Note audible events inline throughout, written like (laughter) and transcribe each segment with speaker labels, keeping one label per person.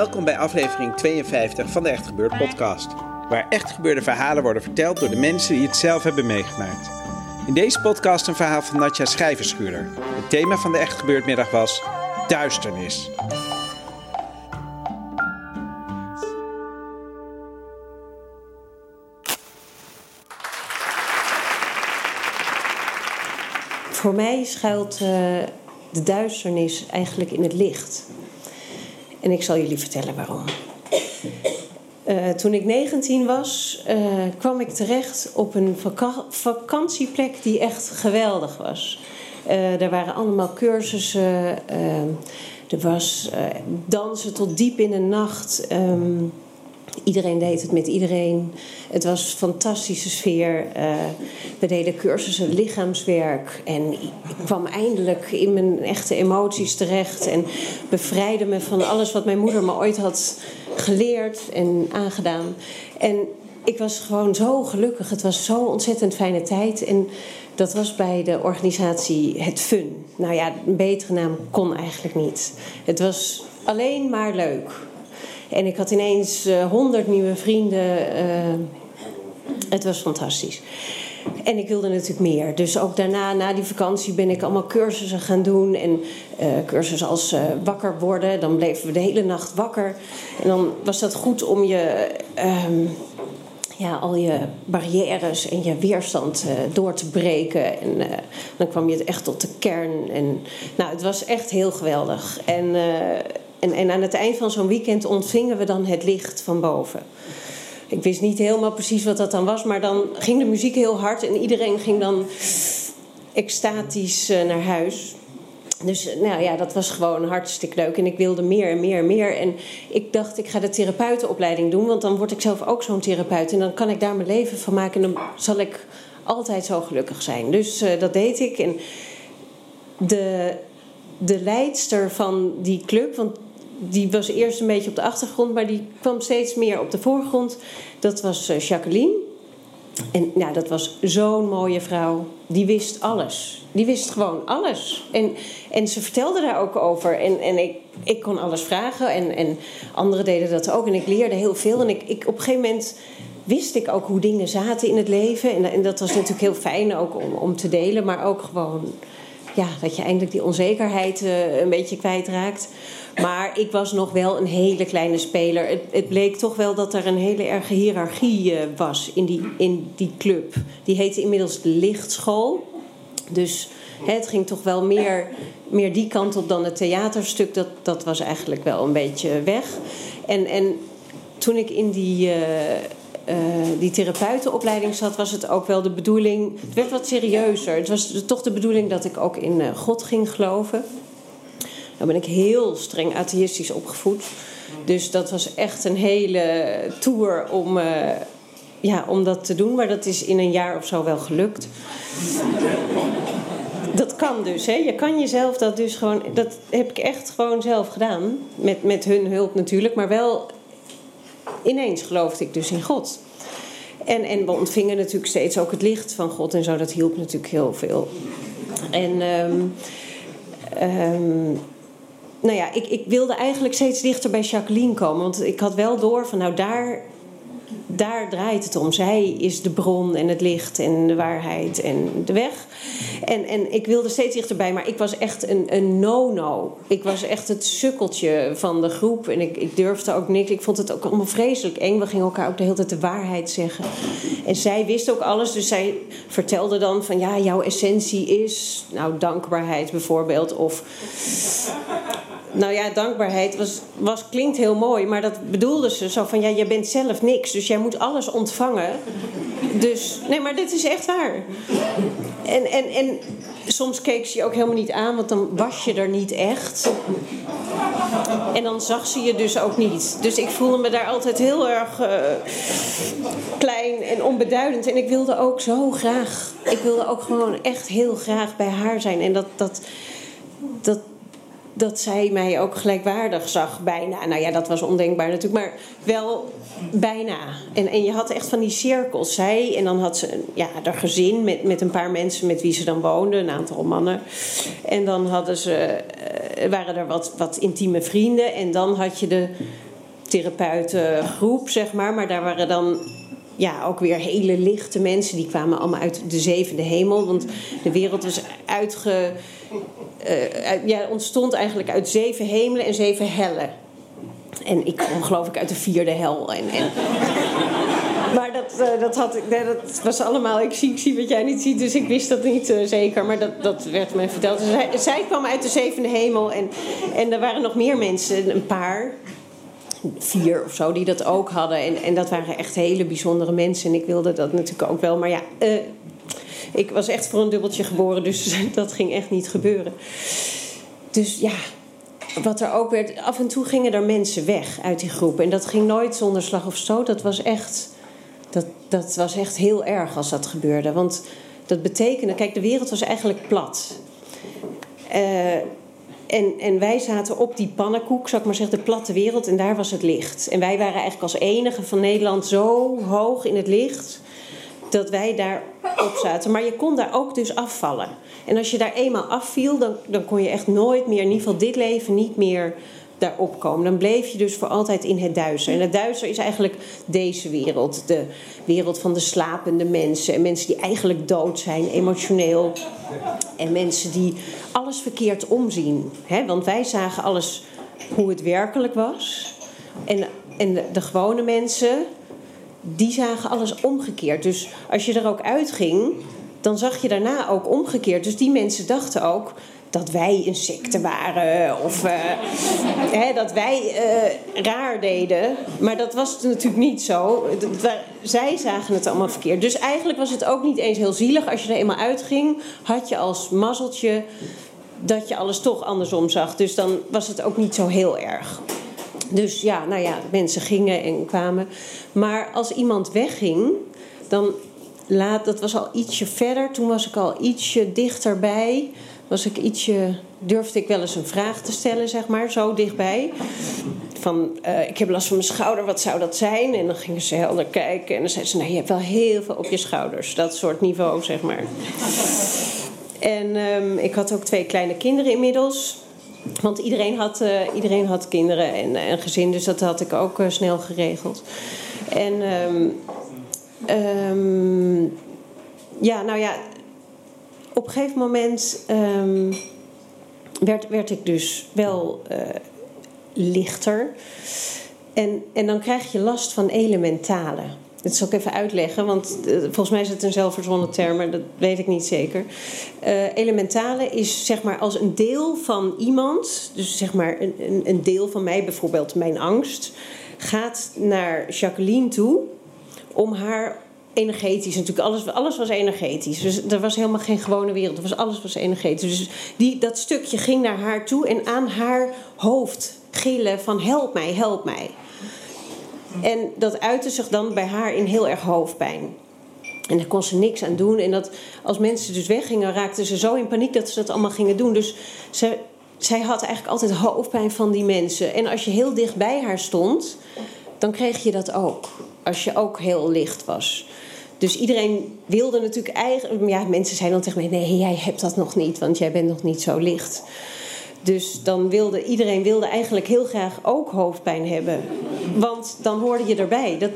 Speaker 1: Welkom bij aflevering 52 van de Echt Gebeurd podcast. Waar echt gebeurde verhalen worden verteld door de mensen die het zelf hebben meegemaakt. In deze podcast een verhaal van Natja Schrijverschuurder. Het thema van de Echt Gebeurd middag was duisternis.
Speaker 2: Voor mij schuilt uh, de duisternis eigenlijk in het licht. En ik zal jullie vertellen waarom. Uh, toen ik 19 was, uh, kwam ik terecht op een vaka vakantieplek die echt geweldig was. Uh, er waren allemaal cursussen. er was dansen tot diep in de nacht. Um, Iedereen deed het met iedereen. Het was een fantastische sfeer. Uh, we deden cursussen lichaamswerk. En ik kwam eindelijk in mijn echte emoties terecht. En bevrijdde me van alles wat mijn moeder me ooit had geleerd en aangedaan. En ik was gewoon zo gelukkig. Het was zo'n ontzettend fijne tijd. En dat was bij de organisatie Het Fun. Nou ja, een betere naam kon eigenlijk niet. Het was alleen maar leuk. En ik had ineens eh, honderd nieuwe vrienden. Uh, het was fantastisch. En ik wilde natuurlijk meer. Dus ook daarna, na die vakantie, ben ik allemaal cursussen gaan doen. En uh, cursussen als uh, wakker worden. Dan bleven we de hele nacht wakker. En dan was dat goed om je, um, ja, al je barrières en je weerstand uh, door te breken. En dan kwam je echt tot de kern. En nou, het was echt heel geweldig. En en, en aan het eind van zo'n weekend ontvingen we dan het licht van boven. Ik wist niet helemaal precies wat dat dan was, maar dan ging de muziek heel hard en iedereen ging dan extatisch eh, naar huis. Dus nou ja, dat was gewoon hartstikke leuk. En ik wilde meer en meer en meer. En ik dacht, ik ga de therapeutenopleiding doen. Want dan word ik zelf ook zo'n therapeut. En dan kan ik daar mijn leven van maken. En dan zal ik altijd zo gelukkig zijn. Dus uh, dat deed ik. En de, de leidster van die club... Want die was eerst een beetje op de achtergrond, maar die kwam steeds meer op de voorgrond. Dat was uh, Jacqueline. En ja, dat was zo'n mooie vrouw. Die wist alles. Die wist gewoon alles. En, en ze vertelde daar ook over. En, en ik, ik kon alles vragen. En, en anderen deden dat ook. En ik leerde heel veel. En ik, ik, op een gegeven moment wist ik ook hoe dingen zaten in het leven. En, en dat was natuurlijk heel fijn ook om, om te delen. Maar ook gewoon ja, dat je eindelijk die onzekerheid uh, een beetje kwijtraakt. Maar ik was nog wel een hele kleine speler. Het, het bleek toch wel dat er een hele erge hiërarchie uh, was in die, in die club. Die heette inmiddels de Lichtschool. Dus hè, het ging toch wel meer, meer die kant op dan het theaterstuk. Dat, dat was eigenlijk wel een beetje weg. En, en toen ik in die. Uh, uh, die therapeutenopleiding zat, was het ook wel de bedoeling. Het werd wat serieuzer. Het was toch de bedoeling dat ik ook in uh, God ging geloven. Dan ben ik heel streng atheïstisch opgevoed. Dus dat was echt een hele tour om, uh, ja, om dat te doen. Maar dat is in een jaar of zo wel gelukt. Dat kan dus, hè? Je kan jezelf dat dus gewoon. Dat heb ik echt gewoon zelf gedaan. Met, met hun hulp natuurlijk, maar wel ineens geloofde ik dus in God. En, en we ontvingen natuurlijk steeds ook het licht van God en zo. Dat hielp natuurlijk heel veel. En um, um, nou ja, ik, ik wilde eigenlijk steeds dichter bij Jacqueline komen. Want ik had wel door van nou daar, daar draait het om. Zij is de bron en het licht en de waarheid en de weg. En, en ik wilde steeds dichterbij, maar ik was echt een, een no-no. Ik was echt het sukkeltje van de groep en ik, ik durfde ook niks. Ik vond het ook allemaal vreselijk eng. We gingen elkaar ook de hele tijd de waarheid zeggen. En zij wist ook alles, dus zij vertelde dan van ja, jouw essentie is, nou, dankbaarheid bijvoorbeeld. Of nou ja, dankbaarheid was, was, klinkt heel mooi, maar dat bedoelde ze zo van ja, je bent zelf niks, dus jij moet alles ontvangen. Dus nee, maar dit is echt waar. En, en, en soms keek ze je ook helemaal niet aan, want dan was je er niet echt. En dan zag ze je dus ook niet. Dus ik voelde me daar altijd heel erg uh, klein en onbeduidend. En ik wilde ook zo graag, ik wilde ook gewoon echt heel graag bij haar zijn. En dat, dat, dat, dat zij mij ook gelijkwaardig zag, bijna. Nou ja, dat was ondenkbaar natuurlijk, maar wel bijna. En, en je had echt van die cirkels. Zij, en dan had ze ja, haar gezin met, met een paar mensen met wie ze dan woonde, een aantal mannen. En dan hadden ze, uh, waren er wat, wat intieme vrienden. En dan had je de therapeutengroep, zeg maar. Maar daar waren dan ja, ook weer hele lichte mensen. Die kwamen allemaal uit de zevende hemel. Want de wereld was uitge uh, ja, ontstond eigenlijk uit zeven hemelen en zeven hellen. En ik kwam geloof ik uit de vierde hel. En, en... (laughs) Maar dat, uh, dat, had, nee, dat was allemaal, ik zie, ik zie wat jij niet ziet, dus ik wist dat niet zeker. Maar dat, dat werd mij verteld. Dus zij, kwam uit de zevende hemel en, en er waren nog meer mensen, een paar, vier of zo, die dat ook hadden. En, en dat waren echt hele bijzondere mensen. En ik wilde dat natuurlijk ook wel. Maar ja, ik was echt voor een dubbeltje geboren, dus (laughs) dat ging echt niet gebeuren. Dus ja, wat er ook werd, af en toe gingen er mensen weg uit die groep. En dat ging nooit zonder slag of stoot. Dat was echt, dat, dat was echt heel erg als dat gebeurde. Want dat betekende, kijk, de wereld was eigenlijk plat. Uh, en, en wij zaten op die pannenkoek, zou ik maar zeggen, de platte wereld. En daar was het licht. En wij waren eigenlijk als enige van Nederland zo hoog in het licht dat wij daar Maar je kon daar ook dus afvallen. En als je daar eenmaal afviel, dan, dan kon je echt nooit meer, in ieder geval dit leven, niet meer daarop komen. Dan bleef je dus voor altijd in het duister. En het duister is eigenlijk deze wereld. De wereld van de slapende mensen. En mensen die eigenlijk dood zijn, emotioneel. En mensen die alles verkeerd omzien. Hè? Want wij zagen alles hoe het werkelijk was. En, en de gewone mensen, die zagen alles omgekeerd. Dus als je er ook uitging, dan zag je daarna ook omgekeerd. Dus die mensen dachten ook dat wij een secte waren of uh, hè, dat wij uh, raar deden. Maar dat was natuurlijk niet zo. Zij zagen het allemaal verkeerd. Dus eigenlijk was het ook niet eens heel zielig. Als je er eenmaal uitging, had je als mazzeltje dat je alles toch andersom zag. Dus dan was het ook niet zo heel erg. Dus ja, nou ja, mensen gingen en kwamen. Maar als iemand wegging, dan laat, dat was al ietsje verder. Toen was ik al ietsje dichterbij. Was ik ietsje, durfde ik wel eens een vraag te stellen, zeg maar, zo dichtbij. Van, uh, ik heb last van mijn schouder, wat zou dat zijn? En dan gingen ze helder kijken en dan zeiden ze, nou, je hebt wel heel veel op je schouders. Dat soort niveau, zeg maar. En um, ik had ook twee kleine kinderen inmiddels. Want iedereen had, uh, iedereen had kinderen en een gezin, dus dat had ik ook uh, snel geregeld. En um, um, ja, nou ja, op een gegeven moment um, werd, werd ik dus wel lichter. En, en dan krijg je last van elementale. Dat zal ik even uitleggen, want uh, volgens mij is het een zelfverzonnen term, maar dat weet ik niet zeker. Uh, elementale is zeg maar als een deel van iemand, dus zeg maar een, een, een deel van mij, bijvoorbeeld mijn angst, gaat naar Jacqueline toe om haar energetisch natuurlijk. Alles, alles was energetisch. Dus er was helemaal geen gewone wereld. Er was, alles was energetisch. Dus die, dat stukje ging naar haar toe en aan haar hoofd gillen van help mij, help mij. En dat uitte zich dan bij haar in heel erg hoofdpijn. En daar kon ze niks aan doen. En dat, als mensen dus weggingen, raakten ze zo in paniek dat ze dat allemaal gingen doen. Dus ze, zij had eigenlijk altijd hoofdpijn van die mensen. En als je heel dicht bij haar stond, dan kreeg je dat ook. Als je ook heel licht was. Dus iedereen wilde natuurlijk eigenlijk. Ja, mensen zeiden dan tegen mij: nee, jij hebt dat nog niet, want jij bent nog niet zo licht. Dus dan wilde iedereen wilde eigenlijk heel graag ook hoofdpijn hebben. Want dan hoorde je erbij. Dat,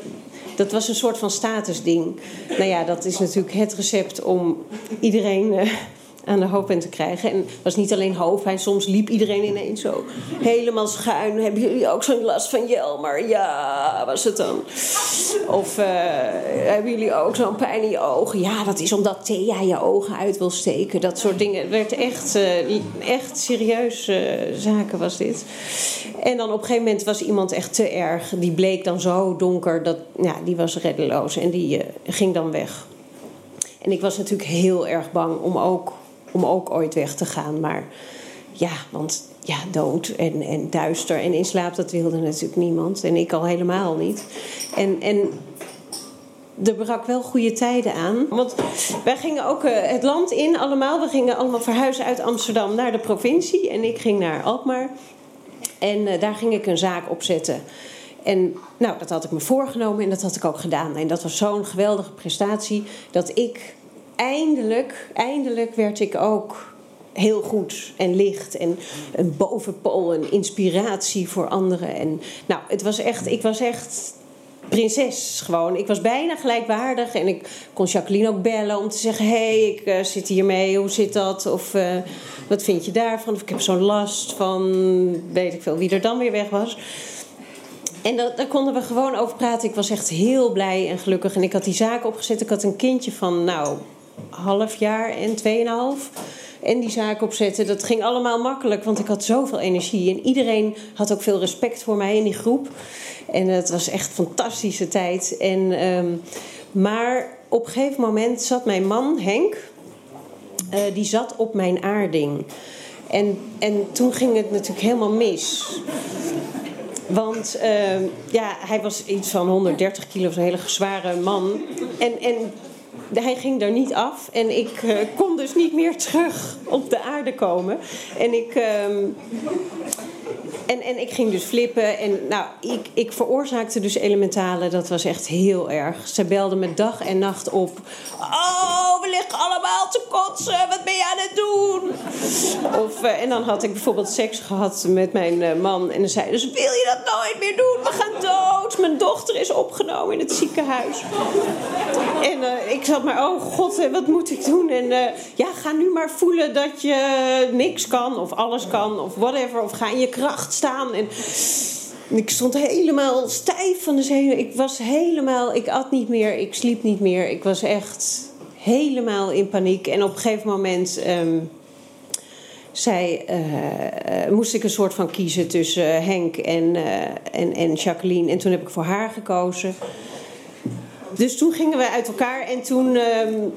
Speaker 2: dat was een soort van statusding. Nou ja, dat is natuurlijk het recept om iedereen uh, aan de hoofdpijn te krijgen. En het was niet alleen hoofdpijn, soms liep iedereen ineens zo helemaal schuin. Hebben jullie ook zo'n last van Jelmer? Ja, was het dan. Of uh, hebben jullie ook zo'n pijn in je ogen? Ja, dat is omdat Thea je ogen uit wil steken. Dat soort dingen. Het werd echt, uh, echt serieus uh, zaken was dit. En dan op een gegeven moment was iemand echt te erg. Die bleek dan zo donker, dat, ja, die was reddeloos. En die ging dan weg. En ik was natuurlijk heel erg bang om ook om ook ooit weg te gaan. Maar ja, want ja, dood en, en duister en in slaap, dat wilde natuurlijk niemand. En ik al helemaal niet. En, en er brak wel goede tijden aan. Want wij gingen ook uh, het land in allemaal. We gingen allemaal verhuizen uit Amsterdam naar de provincie. En ik ging naar Alkmaar. En uh, daar ging ik een zaak opzetten. En nou, dat had ik me voorgenomen en dat had ik ook gedaan. En dat was zo'n geweldige prestatie dat ik eindelijk, eindelijk werd ik ook heel goed en licht en een bovenpool, een inspiratie voor anderen. En nou, het was echt, ik was echt prinses gewoon. Ik was bijna gelijkwaardig en ik kon Jacqueline ook bellen om te zeggen: hé, hey, ik uh, zit hiermee, hoe zit dat? Of uh, wat vind je daarvan? Of ik heb zo'n last van, weet ik veel, wie er dan weer weg was. En dat, daar konden we gewoon over praten. Ik was echt heel blij en gelukkig. En ik had die zaak opgezet. Ik had een kindje van, nou, half jaar en tweeënhalf. En die zaak opzetten, dat ging allemaal makkelijk, want ik had zoveel energie. En iedereen had ook veel respect voor mij in die groep. En het was echt een fantastische tijd. En, um, maar op een gegeven moment zat mijn man, Henk, uh, die zat op mijn aarding. En, en toen ging het natuurlijk helemaal mis. Want uh, ja, hij was iets van 130 kilo, een hele zware man. En, en hij ging daar niet af en ik uh, kon dus niet meer terug op de aarde komen. En ik, um, en, en ik ging dus flippen. En nou, ik, ik veroorzaakte dus elementale. Dat was echt heel erg. Ze belden me dag en nacht op. Oh, allemaal te kotsen. Wat ben je aan het doen? Of, uh, en dan had ik bijvoorbeeld seks gehad met mijn uh, man. En dan zei dus wil je dat nooit meer doen? We gaan dood. Mijn dochter is opgenomen in het ziekenhuis. En uh, ik zat maar, oh god, wat moet ik doen? En ja, ga nu maar voelen dat je niks kan. Of alles kan. Of whatever. Of ga in je kracht staan. En ik stond helemaal stijf van de zenuwen. Ik was helemaal, ik at niet meer, ik sliep niet meer. Ik was echt helemaal in paniek. En op een gegeven moment um, moest ik een soort van kiezen tussen Henk en, en, en Jacqueline. En toen heb ik voor haar gekozen. Dus toen gingen we uit elkaar en toen. Um,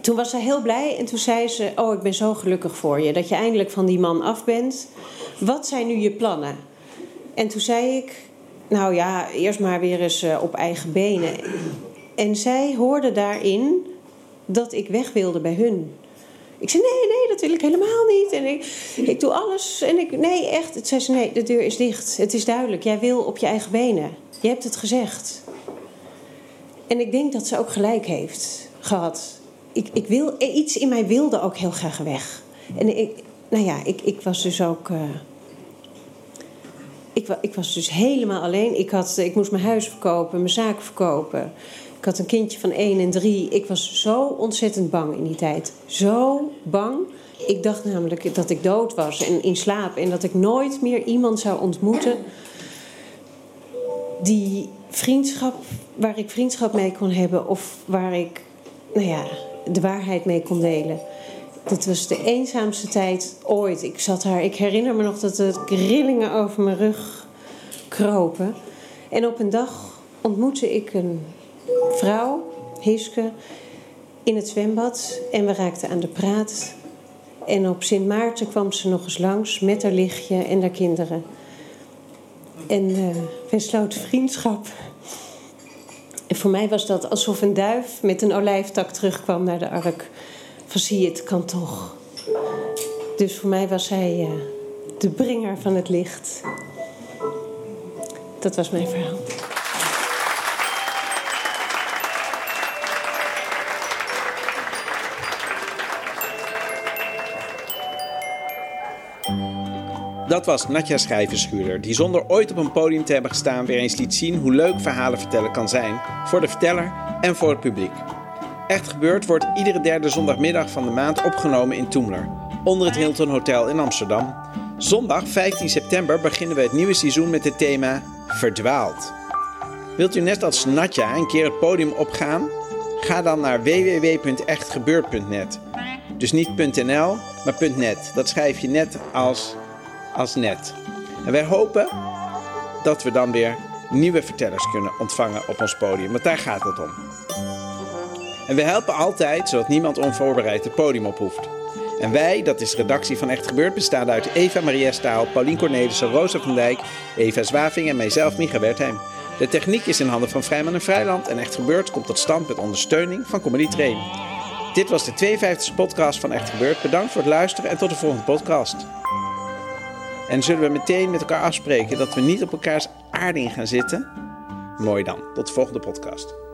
Speaker 2: toen was ze heel blij en toen zei ze: Oh, ik ben zo gelukkig voor je dat je eindelijk van die man af bent. Wat zijn nu je plannen? En toen zei ik: Nou ja, eerst maar weer eens op eigen benen. En zij hoorde daarin dat ik weg wilde bij hun. Ik zei: Nee, nee, dat wil ik helemaal niet. En ik, ik doe alles. En ik: Nee, echt. Het zei ze: Nee, de deur is dicht. Het is duidelijk. Jij wil op je eigen benen. Je hebt het gezegd. En ik denk dat ze ook gelijk heeft gehad ik, ik wil, iets in mij wilde ook heel graag weg. En ik, nou ja, ik, ik was dus ook. Uh, ik, ik, was dus helemaal alleen. Ik, had, ik moest mijn huis verkopen, mijn zaak verkopen. Ik had een kindje van 1 en 3. Ik was zo ontzettend bang in die tijd. Zo bang. Ik dacht namelijk dat ik dood was en in slaap. En dat ik nooit meer iemand zou ontmoeten. die vriendschap, waar ik vriendschap mee kon hebben. Of waar ik, nou ja, de waarheid mee kon delen. Dat was de eenzaamste tijd ooit. Ik zat daar, ik herinner me nog dat de rillingen over mijn rug kropen. En op een dag ontmoette ik een vrouw, Hiske, in het zwembad. En we raakten aan de praat. En op Sint Maarten kwam ze nog eens langs met haar lichtje en haar kinderen. En uh, wij vriendschap. En voor mij was dat alsof een duif met een olijftak terugkwam naar de ark. Van zie je, het kan toch. Dus voor mij was hij uh, de bringer van het licht. Dat was mijn verhaal.
Speaker 1: Dat was Natja Schrijverschuurder, die zonder ooit op een podium te hebben gestaan weer eens liet zien hoe leuk verhalen vertellen kan zijn voor de verteller en voor het publiek. Echt gebeurd wordt iedere derde zondagmiddag van de maand opgenomen in Toemler, onder het Hilton Hotel in Amsterdam. Zondag 15 september beginnen we het nieuwe seizoen met het thema Verdwaald. Wilt u net als Natja een keer het podium opgaan? Ga dan naar www.echtgebeurd.net. Dus niet .nl, maar .net. Dat schrijf je net als, als net. En wij hopen dat we dan weer nieuwe vertellers kunnen ontvangen op ons podium. Want daar gaat het om. En we helpen altijd, zodat niemand onvoorbereid het podium op hoeft. En wij, dat is de redactie van Echt Gebeurd, bestaan uit Eva Maria Staal, Paulien Cornelissen, Rosa van Dijk, Eva Zwaving en mijzelf, Micha Wertheim. De techniek is in handen van Vrijman en Vrijland en Echt Gebeurd komt tot stand met ondersteuning van Comedy Train. Dit was de 52e podcast van Echt Gebeurd. Bedankt voor het luisteren en tot de volgende podcast. En zullen we meteen met elkaar afspreken dat we niet op elkaars aarding gaan zitten? Mooi dan. Tot de volgende podcast.